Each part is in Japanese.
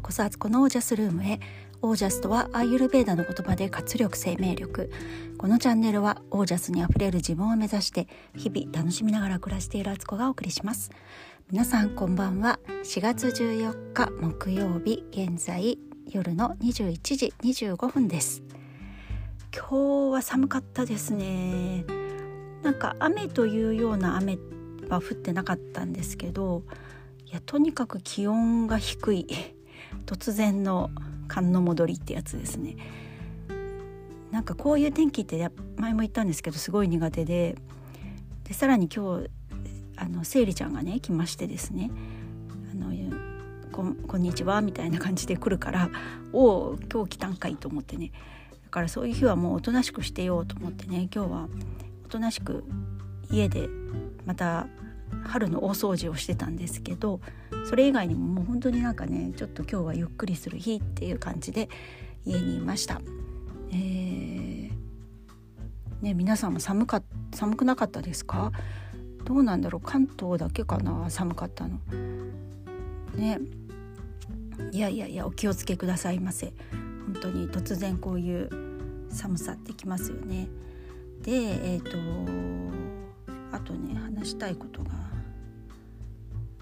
うこそアツコのオージャスルームへ。オージャスとはアーユルベーダの言葉で活力生命力。このチャンネルはオージャスにあふれる自分を目指して日々楽しみながら暮らしているアツコがお送りします。皆さんこんばんは。4月14日木曜日現在夜の21時25分です。今日は寒かったですね。なんか雨というような雨は降ってなかったんですけどいやとにかく気温が低い。突然の寒の戻りってやつですね。なんかこういう天気って前も言ったんですけどすごい苦手で。でさらに今日あの生理ちゃんがね来ましてですね。あのこんこんにちはみたいな感じで来るからおお今日来たんかいと思ってね。だからそういう日はもうおとなしくしてようと思ってね。今日はおとなしく家でまた春の大掃除をしてたんですけどそれ以外にももう本当になんかねちょっと今日はゆっくりする日っていう感じで家にいました。えー、ね皆さんも寒か寒くなかったですか？どうなんだろう？関東だけかな？寒かったの。ねいやいやいやお気をつけくださいませ本当に突然こういう寒さってきますよね。でえっ、ー、とあとね話したいことが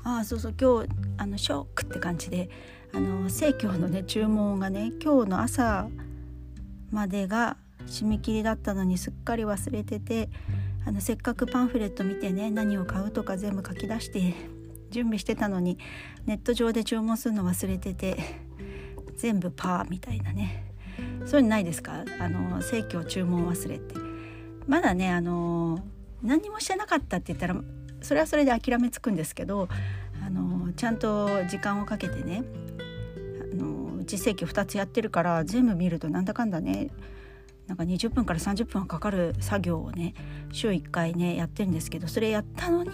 ああそうそう今日あのショックって感じであの生協のね注文がね今日の朝までが締め切りだったのにすっかり忘れててあのせっかくパンフレット見てね何を買うとか全部書き出して 準備してたのにネット上で注文するの忘れてて全部パーみたいなね。そういうのないですか？あの生協注文忘れて。まだねあの何もしてなかったって言ったらそれはそれで諦めつくんですけどあのちゃんと時間をかけてねあのうち請求2つやってるから全部見るとなんだかんだねなんか20分から30分はかかる作業をね週1回ねやってるんですけどそれやったのに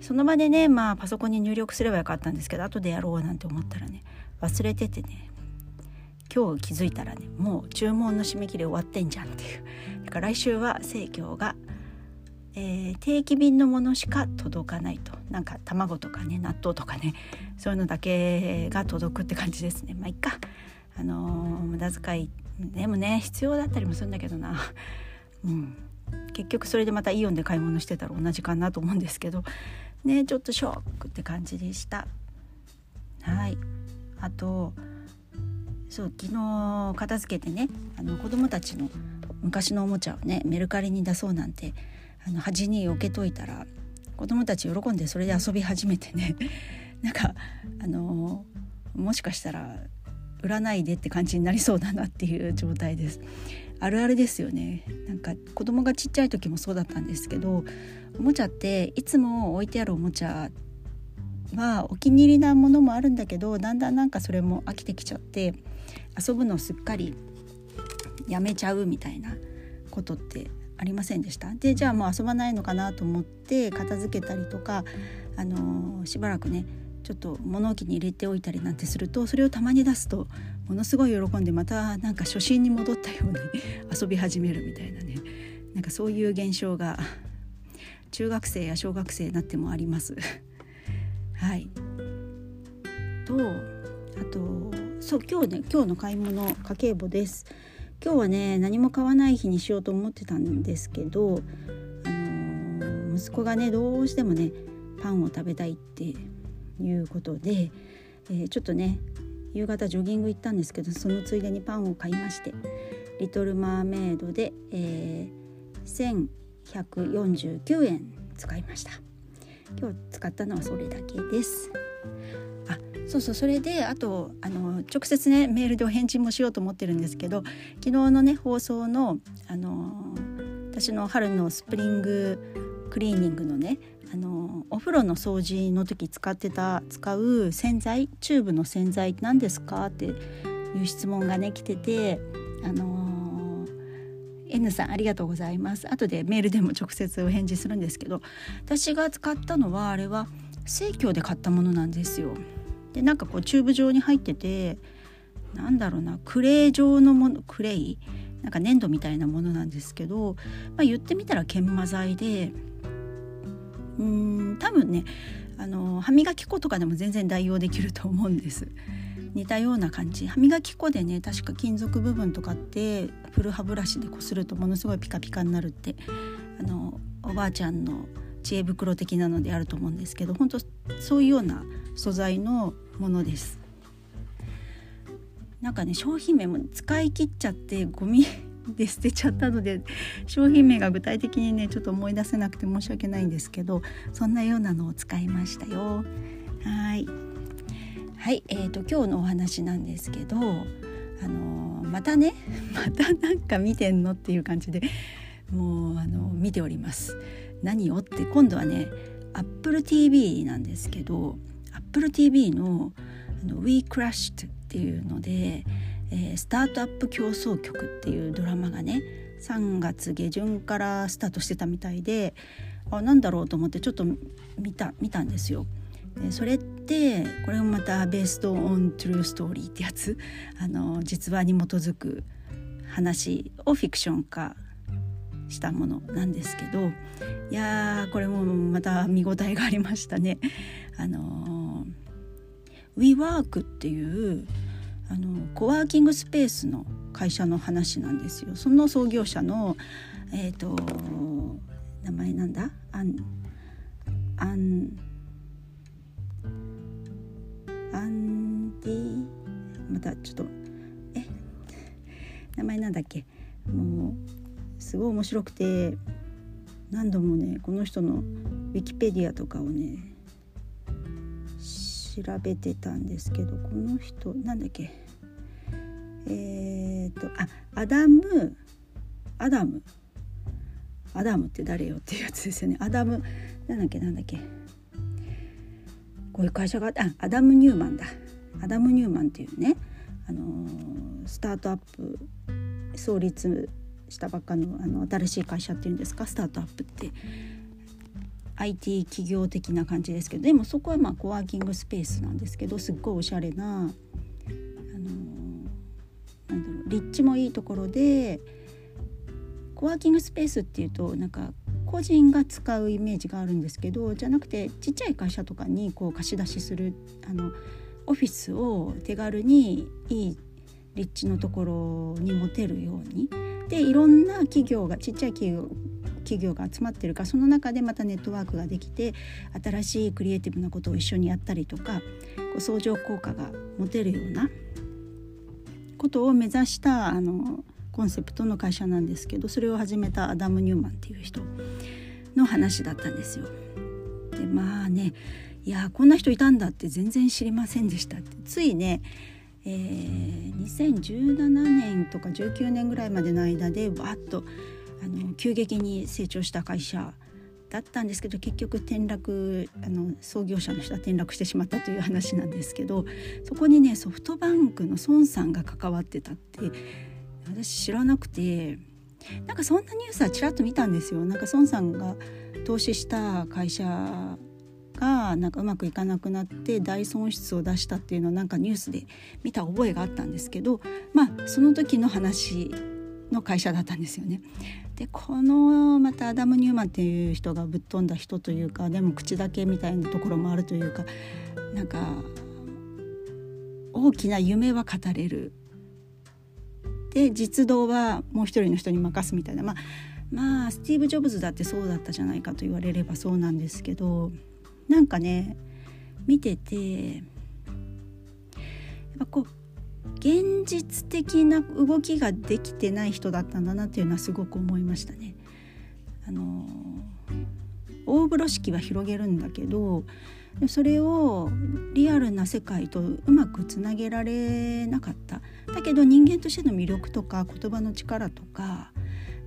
その場でねまあパソコンに入力すればよかったんですけど後でやろうなんて思ったらね忘れててね今日気づいたらねもう注文の締め切り終わってんじゃんっていう。だから来週は生協がえー、定期便のものしか届かないと。なんか卵とかね納豆とかねそういうのだけが届くって感じですね。まあいっか。あのー、無駄遣い。でもね必要だったりもするんだけどな。うん。結局それでまたイオンで買い物してたら同じかなと思うんですけど。ねちょっとショックって感じでした。はい。あとそう昨日片付けてねあの子供たちの昔のおもちゃをねメルカリに出そうなんてあの端に置けといたら子供たち喜んでそれで遊び始めてね なんかあのもしかしたら売らないでって感じになりそうだなっていう状態です。あるあるですよねなんか子供がちっちゃい時もそうだったんですけどおもちゃっていつも置いてあるおもちゃはお気に入りなものもあるんだけどだんだんなんかそれも飽きてきちゃって遊ぶのすっかりやめちゃうみたいなことってありませんでした？でじゃあもう遊ばないのかなと思って片付けたりとか、あのー、しばらくねちょっと物置に入れておいたりなんてするとそれをたまに出すとものすごい喜んでまたなんか初心に戻ったように 遊び始めるみたいなねなんかそういう現象が中学生や小学生になってもあります。はいとあとそう今日ね今日の買い物家計簿です。今日はね何も買わない日にしようと思ってたんですけど、あのー、息子がねどうしてもねパンを食べたいっていうことで、えー、ちょっとね夕方ジョギング行ったんですけどそのついでにパンを買いましてリトルマーメイドで、えー、1149円使いました。今日使ったのはそれだけです。そうそうそれであとあの直接ねメールでお返事もしようと思ってるんですけど昨日のね放送のあの私の春のスプリングクリーニングのねあのお風呂の掃除の時使ってた使う洗剤チューブの洗剤って何ですかっていう質問がね来ててあの N さんありがとうございます後でメールでも直接お返事するんですけど私が使ったのはあれは生協で買ったものなんですよ。でなんかこうチューブ状に入っててなんだろうなクレー状のものクレイ？なんか粘土みたいなものなんですけど、まあ、言ってみたら研磨剤でうん多分ねあの歯磨き粉とかでも全然代用できると思うんです。似たような感じ。歯磨き粉でね確か金属部分とかって古歯ブラシでこするとものすごいピカピカになるってあのおばあちゃんの知恵袋的なのであると思うんですけど本当そういうような素材のものですなんかね商品名も使い切っちゃってゴミで捨てちゃったので商品名が具体的にねちょっと思い出せなくて申し訳ないんですけどそんなようなのを使いましたよ。はいはい、えーと、今日のお話なんですけど、あの、またね またなんか見てんのっていう感じでもうあの見ております。何をって今度はね Apple TV なんですけど Apple TV のあの We Crushed っていうのでえー、スタートアップ競争局っていうドラマがね3月下旬からスタートしてたみたいであなんだろうと思ってちょっと見た見たんですよ。でそれってこれもまた「ベースド・オン・トゥルー・ストーリー」ってやつあの実話に基づく話をフィクション化したものなんですけどいやーこれもまた見応えがありましたね。あの WeWork っていうあのコワーキングスペースの会社の話なんですよ。その創業者のえっ、ー、と名前なんだ？アンアンアンディ？またちょっとえ？名前なんだっけ？もうすごい面白くて何度もねこの人のウィキペディアとかをね調べてたんですけどこの人なんだっけ？えー、っとあアダムアダム。アダムって誰よっていうやつですよね。アダムなんだっけなんだっけ？こういう会社があアダム・ニューマンだ。アダム・ニューマンっていうね、あのー、スタートアップ創立したばっかのあの新しい会社っていうんですかスタートアップって。IT 企業的な感じですけどでもそこはまあコワーキングスペースなんですけどすっごいおしゃれな、あの、なんだろう立地もいいところでコワーキングスペースっていうとなんか個人が使うイメージがあるんですけどじゃなくてちっちゃい会社とかにこう貸し出しするあのオフィスを手軽にいい立地のところに持てるようにでいろんな企業がちっちゃい企業企業が集まってるかその中でまたネットワークができて新しいクリエイティブなことを一緒にやったりとかこう相乗効果が持てるようなことを目指したあのコンセプトの会社なんですけどそれを始めたアダム・ニューマンっていう人の話だったんですよ。でまあねいやこんな人いたんだって全然知りませんでしたってついねえー、2017年とか19年ぐらいまでの間でわっとあの急激に成長した会社だったんですけど結局転落あの創業者の人は転落してしまったという話なんですけどそこにねソフトバンクの孫さんが関わってたって私知らなくてなんかそんなニュースはちらっと見たんですよ。なんか孫さんが投資した会社がなんかうまくいかなくなって大損失を出したっていうのをなんかニュースで見た覚えがあったんですけどまあその時の話の会社だったんですよね。でこのまたアダム・ニューマンっていう人がぶっ飛んだ人というかでも口だけみたいなところもあるというかなんか大きな夢は語れるで実動はもう一人の人に任すみたいなまあまあスティーブ・ジョブズだってそうだったじゃないかと言われればそうなんですけどなんかね見ててやっぱこう現実的な動きができてない人だったんだなっていうのはすごく思いましたね。あの大風呂敷は広げるんだけどそれをリアルな世界とうまくつなげられなかっただけど人間としての魅力とか言葉の力とか、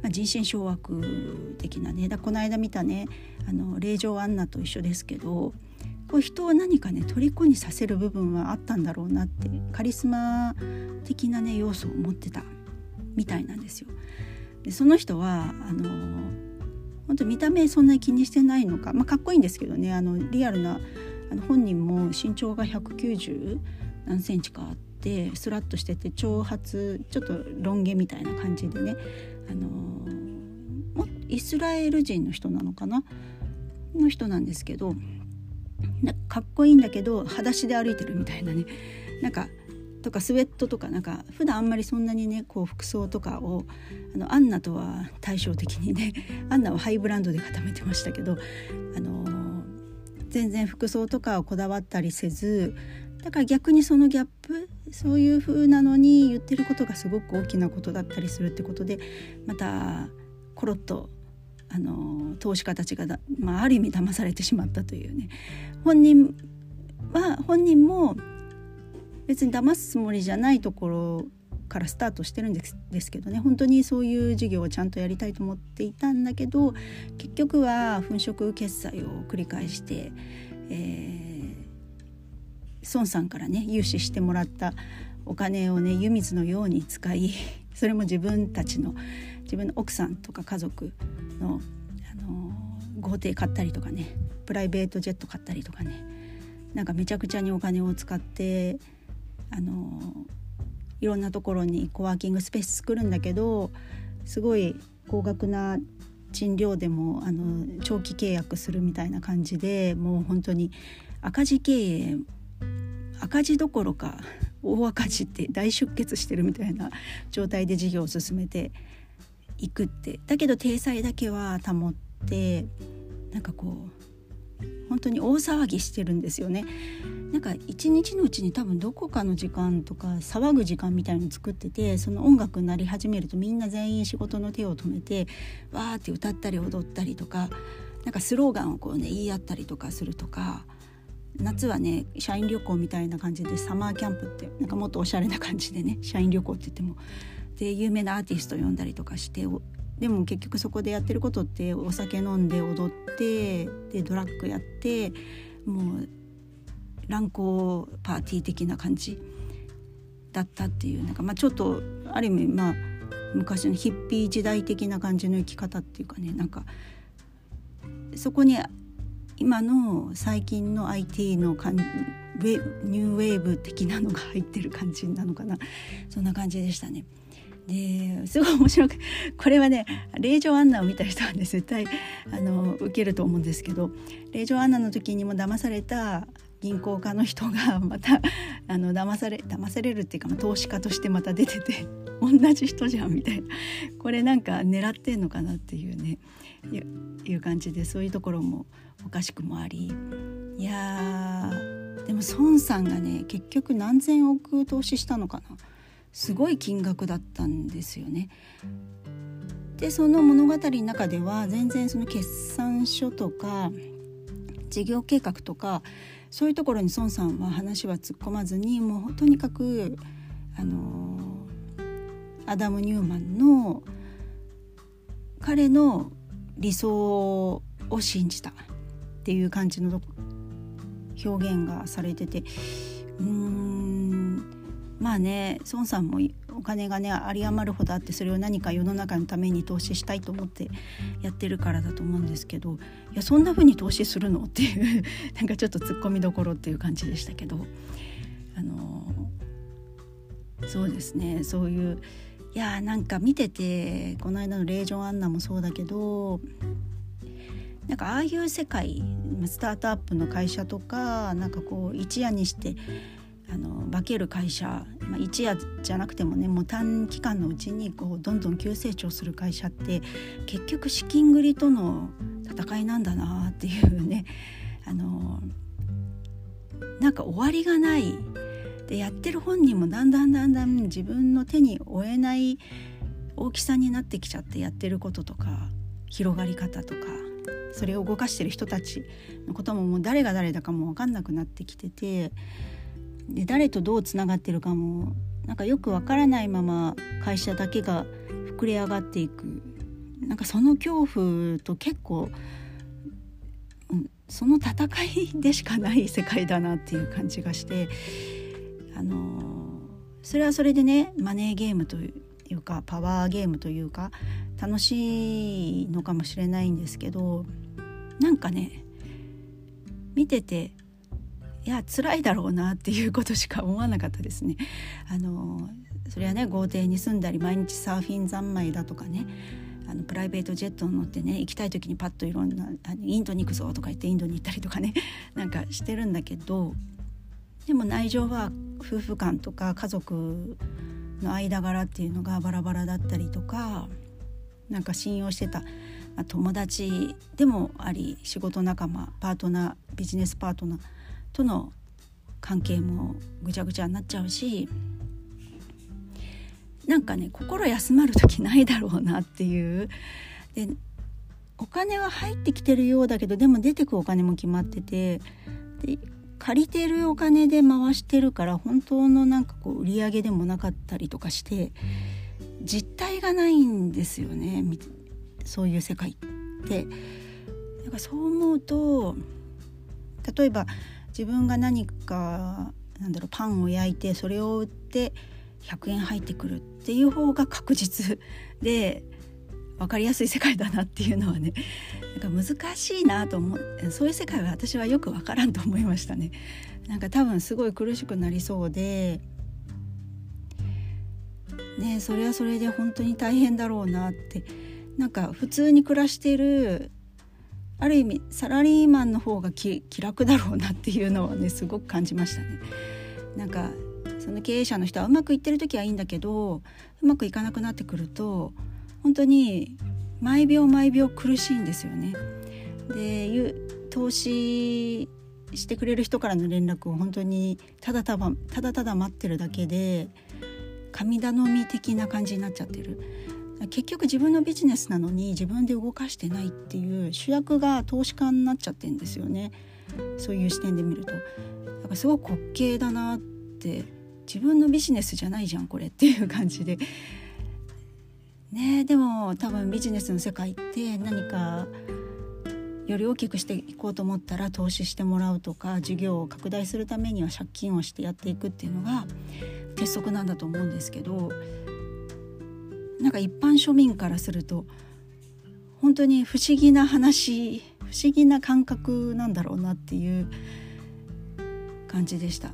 まあ、人心掌握的なねだこの間見たねあの霊場アンナと一緒ですけどこう人を何かね虜にさせる部分はあったんだろうなってカリスマ的なね要素を持ってたみたいなんですよ。でその人はあの本当見た目そんなに気にしてないのか、まあ、かっこいいんですけどねあのリアルなあの本人も身長が190何センチかあってスラッとしてて長髪ちょっとロン毛みたいな感じでねあのイスラエル人の人なのかな？の人なんですけどなかかっこいいんだけど裸足で歩いてるみたいなね。なんかとかスウェットとかなんか普段あんまりそんなにねこう服装とかをあのアンナとは対照的にね アンナはハイブランドで固めてましたけど、あの、全然服装とかをこだわったりせずだから逆にそのギャップそういう風なのに言ってることがすごく大きなことだったりするってことでまたコロッとあの投資家たちがだ、まあ、ある意味騙されてしまったというね。本人は本人も別に騙すつもりじゃないところからスタートしてるんですですけどね。本当にそういう事業をちゃんとやりたいと思っていたんだけど結局は粉飾決済を繰り返して、えー、孫さんからね融資してもらったお金をね湯水のように使いそれも自分たちの自分の奥さんとか家族の、あの豪邸買ったりとかねプライベートジェット買ったりとかねなんかめちゃくちゃにお金を使ってあのいろんなところにコワーキングスペース作るんだけどすごい高額な賃料でもあの長期契約するみたいな感じでもう本当に赤字経営赤字どころか大赤字って大出血してるみたいな状態で事業を進めていくって。だけど体裁だけは保ってなんかこう本当に大騒ぎしてるんですよね。なんか一日のうちに多分どこかの時間とか騒ぐ時間みたいの作っててその音楽になり始めるとみんな全員仕事の手を止めてわーって歌ったり踊ったりとかなんかスローガンをこうね言い合ったりとかするとか夏はね社員旅行みたいな感じでサマーキャンプってなんかもっとおしゃれな感じでね社員旅行って言ってもで有名なアーティスト呼んだりとかしてでも結局そこでやってることってお酒飲んで踊ってでドラッグやってもう乱交パーティー的な感じだったっていうなんかまあちょっとある意味まあ昔のヒッピー時代的な感じの生き方っていうかねなんかそこに今の最近の IT のかんニューウェーブ的なのが入ってる感じなのかな。そんな感じでしたね。ですごい面白くこれはね令状アンナを見た人はね絶対あの受けると思うんですけど令状アンナの時にも騙された銀行家の人がまたあの騙され騙されるっていうか、投資家としてまた出てて 同じ人じゃんみたいな。これなんか狙ってんのかなっていうね。いう感じでそういうところもおかしくもありいやでも孫さんがね結局何千億投資したのかなすごい金額だったんですよね。でその物語の中では全然その決算書とか事業計画とかそういうところに孫さんは話は突っ込まずにもうとにかくあのアダム・ニューマンの彼の理想を信じたっていう感じの表現がされててうーんまあね孫さんもお金がね有り余るほどあってそれを何か世の中のために投資したいと思ってやってるからだと思うんですけどいやそんな風に投資するの？っていう なんかちょっとツッコミどころっていう感じでしたけどあのそうですねそういういやなんか見ててこの間の「レージョン・アンナ」もそうだけどなんかああいう世界スタートアップの会社とかなんかこう一夜にしてあの化ける会社、まあ、一夜じゃなくてもねもう短期間のうちにこうどんどん急成長する会社って結局資金繰りとの戦いなんだなっていうねあのなんか終わりがないでやってる本人もだんだんだんだん自分の手に負えない大きさになってきちゃってやってることとか広がり方とかそれを動かしてる人たちのことももう誰が誰だかも分かんなくなってきててで誰とどうつながってるかもなんかよくわからないまま会社だけが膨れ上がっていく。なんかその恐怖と結構、うん、その戦いでしかない世界だなっていう感じがしてあのそれはそれでねマネーゲームというかパワーゲームというか楽しいのかもしれないんですけどなんかね見てていや辛いだろうなっていうことしか思わなかったですね。あのそれはね豪邸に住んだり毎日サーフィン三昧だとかねあのプライベートジェットに乗ってね行きたい時にパッといろんなあのインドに行くぞとか言ってインドに行ったりとかねなんかしてるんだけどでも内情は夫婦間とか家族の間柄っていうのがバラバラだったりとかなんか信用してた、まあ、友達でもあり仕事仲間パートナービジネスパートナーとの関係もぐちゃぐちゃになっちゃうしなんかね心休まる時ないだろうなっていう。でお金は入ってきてるようだけどでも出てくお金も決まっててで借りてるお金で回してるから本当のなんかこう売り上げでもなかったりとかして実体がないんですよねそういう世界って。なんかそう思うと例えば自分が何かなんだろうパンを焼いてそれを売って100円入ってくるっていう方が確実で分かりやすい世界だなっていうのはねなんか難しいなと思うそういう世界は私はよく分からんと思いましたね。なんか多分すごい苦しくなりそうでねそれはそれで本当に大変だろうなってなんか普通に暮らしてるある意味サラリーマンの方が気楽だろうなっていうのはねすごく感じましたね。なんかその経営者の人はうまくいってる時はいいんだけどうまくいかなくなってくると本当に毎秒毎秒苦しいんですよね。で投資してくれる人からの連絡を本当にただただただただ待ってるだけで神頼み的な感じになっちゃってる。結局自分のビジネスなのに自分で動かしてないっていう主役が投資家になっちゃってんですよね。そういう視点で見ると。だからすごく滑稽だなって。自分のビジネスじゃないじゃんこれっていう感じで。ねでも多分ビジネスの世界って何かより大きくしていこうと思ったら投資してもらうとか事業を拡大するためには借金をしてやっていくっていうのが鉄則なんだと思うんですけどなんか一般庶民からすると本当に不思議な話不思議な感覚なんだろうなっていう感じでした。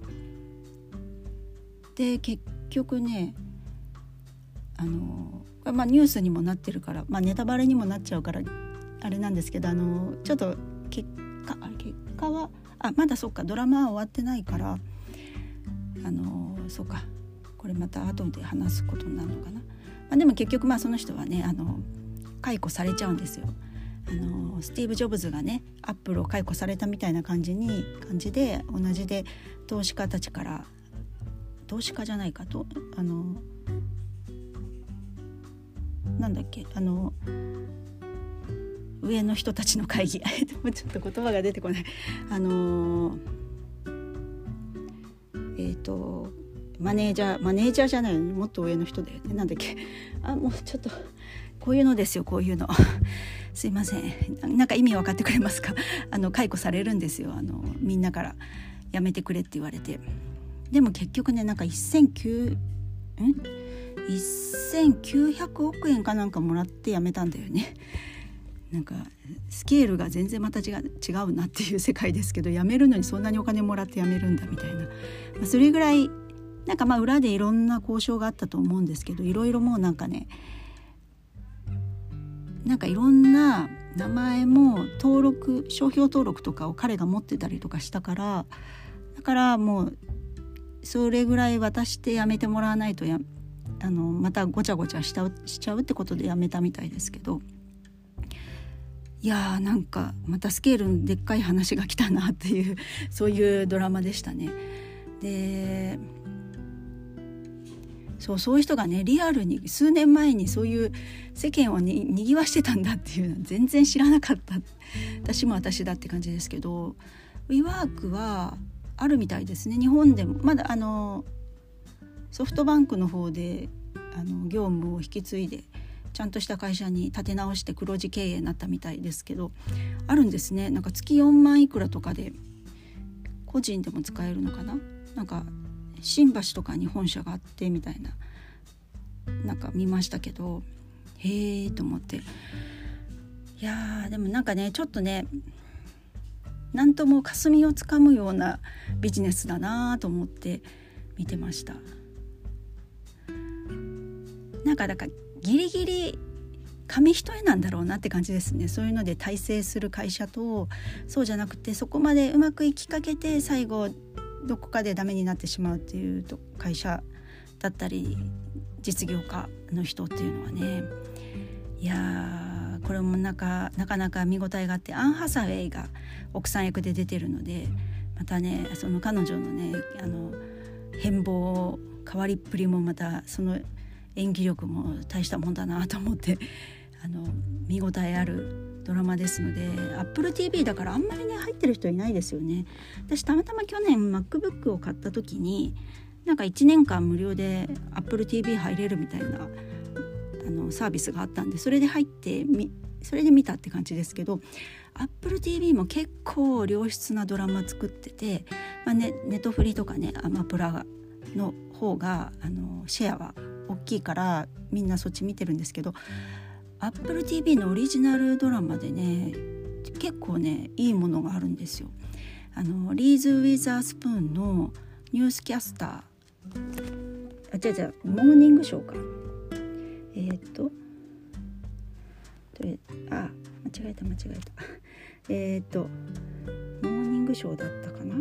で結局ねあの、まあ、ニュースにもなってるから、まあ、ネタバレにもなっちゃうからあれなんですけどあのちょっと結果あ結果はあまだそっかドラマは終わってないからあのそうかこれまた後で話すことになるのかな。まあ、でも結局まあその人はねあの解雇されちゃうんですよ。あのスティーブ・ジョブズがねアップルを解雇されたみたいな感じに感じで同じで投資家たちから投資家じゃないかとあのなんだっけあの上の人たちの会議。ちょっと言葉が出てこない。あのえっ、ー、とマネージャーマネージャーじゃないよねもっと上の人だよねなんだっけ。あもうちょっとこういうのですよこういうの。すいません。なんか意味分かってくれますか？あの解雇されるんですよ。あのみんなから。やめてくれって言われて。でも結局ねなんか1900ん？1900億円かなんかもらってやめたんだよね。なんかスケールが全然また違う違うなっていう世界ですけど辞めるのにそんなにお金もらって辞めるんだみたいな、まあ、それぐらいなんかまあ裏でいろんな交渉があったと思うんですけどいろいろもうなんかねなんかいろんな名前も登録商標登録とかを彼が持ってたりとかしたからだからもうそれぐらい渡してやめてもらわないとやあのまたごちゃごちゃしちゃうしちゃうってことでやめたみたいですけど。いやーなんかまたスケールのでっかい話が来たなっていう そういうドラマでしたね。でそうそういう人がねリアルに数年前にそういう世間をににぎわしてたんだっていうのは全然知らなかった。私も私だって感じですけど。WeWork はあるみたいですね。日本でもまだあのソフトバンクの方であの業務を引き継いでちゃんとした会社に立て直して黒字経営になったみたいですけどあるんですね。なんか月4万いくらとかで個人でも使えるのかな？なんか新橋とかに本社があってみたいななんか見ましたけどへえと思って。いやでもなんかねちょっとね何とも霞をつかむようなビジネスだなと思って見てました。なんかだからギリギリ紙一重なんだろうなって感じですね。そういうので大成する会社とそうじゃなくてそこまでうまくいきかけて最後どこかでダメになってしまうっていうと会社だったり実業家の人っていうのはね。いやこれもなかなかなか見応えがあってアン・ハサウェイが奥さん役で出てるのでまたねその彼女のねあの変貌変わりっぷりもまたその演技力も大したもんだなと思って あの見応えあるドラマですので AppleTV だからあんまりね入ってる人いないですよね。私たまたま去年 MacBook を買った時になんか1年間無料で AppleTV 入れるみたいなあのサービスがあったんでそれで入ってみそれで見たって感じですけど AppleTV も結構良質なドラマ作ってて、まあね、ネットフリとかねアマプラの方があのシェアは大きいからみんなそっち見てるんですけど AppleTV のオリジナルドラマでね結構ねいいものがあるんですよ。あのリーズ・ウィザースプーンのニュースキャスター。あ違う違うモーニングショーか。えー、っとあ間違えた間違えた。え、っとモーニングショーだったかな？あ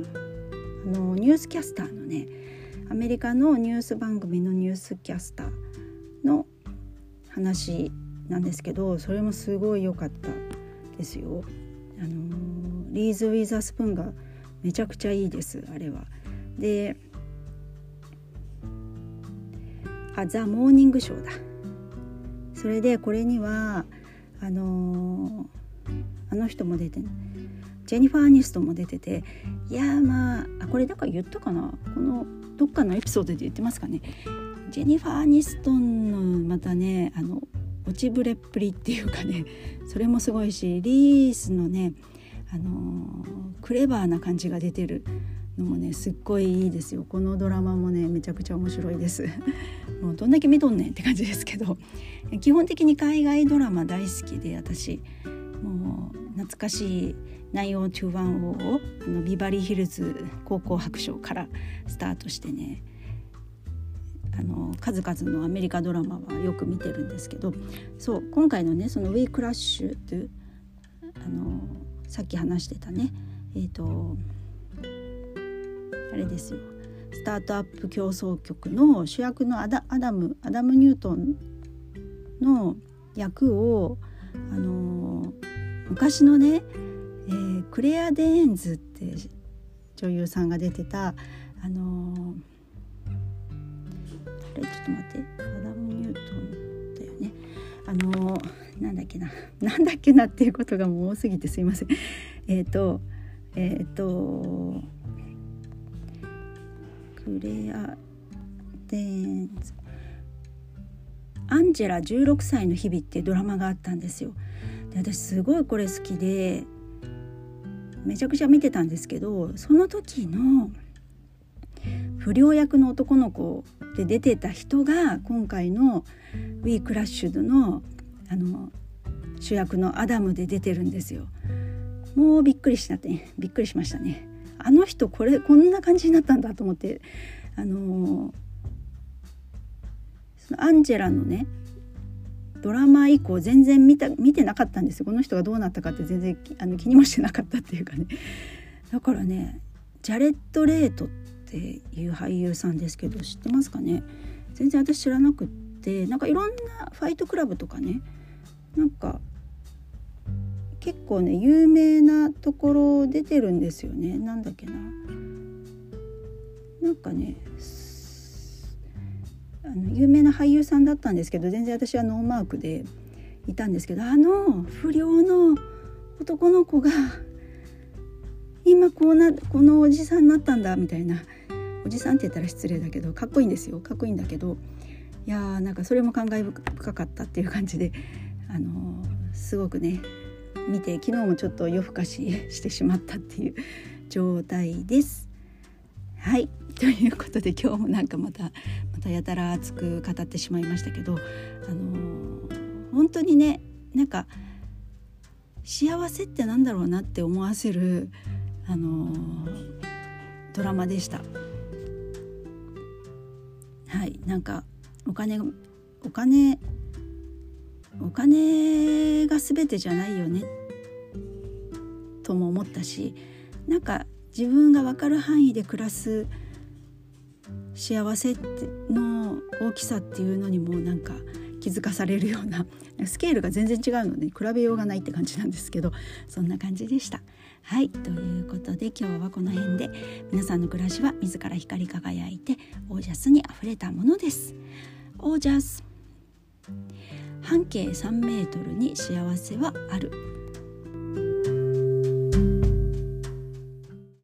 のニュースキャスターのねアメリカのニュース番組のニュースキャスターの話なんですけどそれもすごい良かったですよ。あのリーズ・ウィザースプーンがめちゃくちゃいいですあれは。であザ・モーニングショーだ。それでこれにはあのあの人も出てジェニファー・アニストも出てていやまあこれだか言ったかなこのどっかのエピソードで言ってますかね。ジェニファー・アニストンのまたねあの落ちぶれっぷりっていうかねそれもすごいしリースのねあのクレバーな感じが出てるのもねすっごいいいですよ。このドラマもねめちゃくちゃ面白いです。もうどんだけ見とんねんって感じですけど。基本的に海外ドラマ大好きで私。もう懐かしい90210をあのビバリーヒルズ高校白書からスタートしてね。あの数々のアメリカドラマはよく見てるんですけど。そう今回のねその「ウィークラッシュ」というあのさっき話してたね。えっ、ー、とあれですよ。スタートアップ狂騒曲の主役のアダアダムアダム・ニュートンの役をあの昔のね、えー、クレア・デーンズって女優さんが出てたあのあれちょっと待って。アダム・ニュートンだよね。あのなんだっけな。なんだっけなっていうことがもう多すぎてすいません。えっ、とえっ、ー、とクレア・デーンズ。アンジェラ16歳の日々っていうドラマがあったんですよ。で私すごいこれ好きでめちゃくちゃ見てたんですけどその時の不良役の男の子で出てた人が今回の「ウィークラッシュドの」あの主役のアダムで出てるんですよ。もうびっくりしたねびっくりしましたね。あの人これこんな感じになったんだと思ってあのそのアンジェラのねドラマ以降全然見た見てなかったんですよ。この人がどうなったかって全然あの気にもしてなかったっていうかね。だからねジャレット・レートっていう俳優さんですけど知ってますかね？全然私知らなくってなんかいろんなファイトクラブとかねなんか結構ね有名なところ出てるんですよね。なんだっけな。なんかねあの有名な俳優さんだったんですけど全然私はノーマークでいたんですけどあの不良の男の子が今こうなこのおじさんになったんだみたいなおじさんって言ったら失礼だけどかっこいいんですよかっこいいんだけどいやーなんかそれも感慨深かったっていう感じで、あのー、すごくね見て昨日もちょっと夜更かししてしまったっていう状態です。はいということで今日もなんかまたまたやたら熱く語ってしまいましたけど、あのー、本当にねなんか幸せってなんだろうなって思わせる、あのー、ドラマでした。はいなんかお金お金お金が全てじゃないよねとも思ったしなんか自分が分かる範囲で暮らす幸せの大きさっていうのにもなんか気づかされるような スケールが全然違うので比べようがないって感じなんですけど そんな感じでした。はいということで今日はこの辺で皆さんの暮らしは自ら光り輝いてオージャスにあふれたものです。オージャス半径3メートルに幸せはある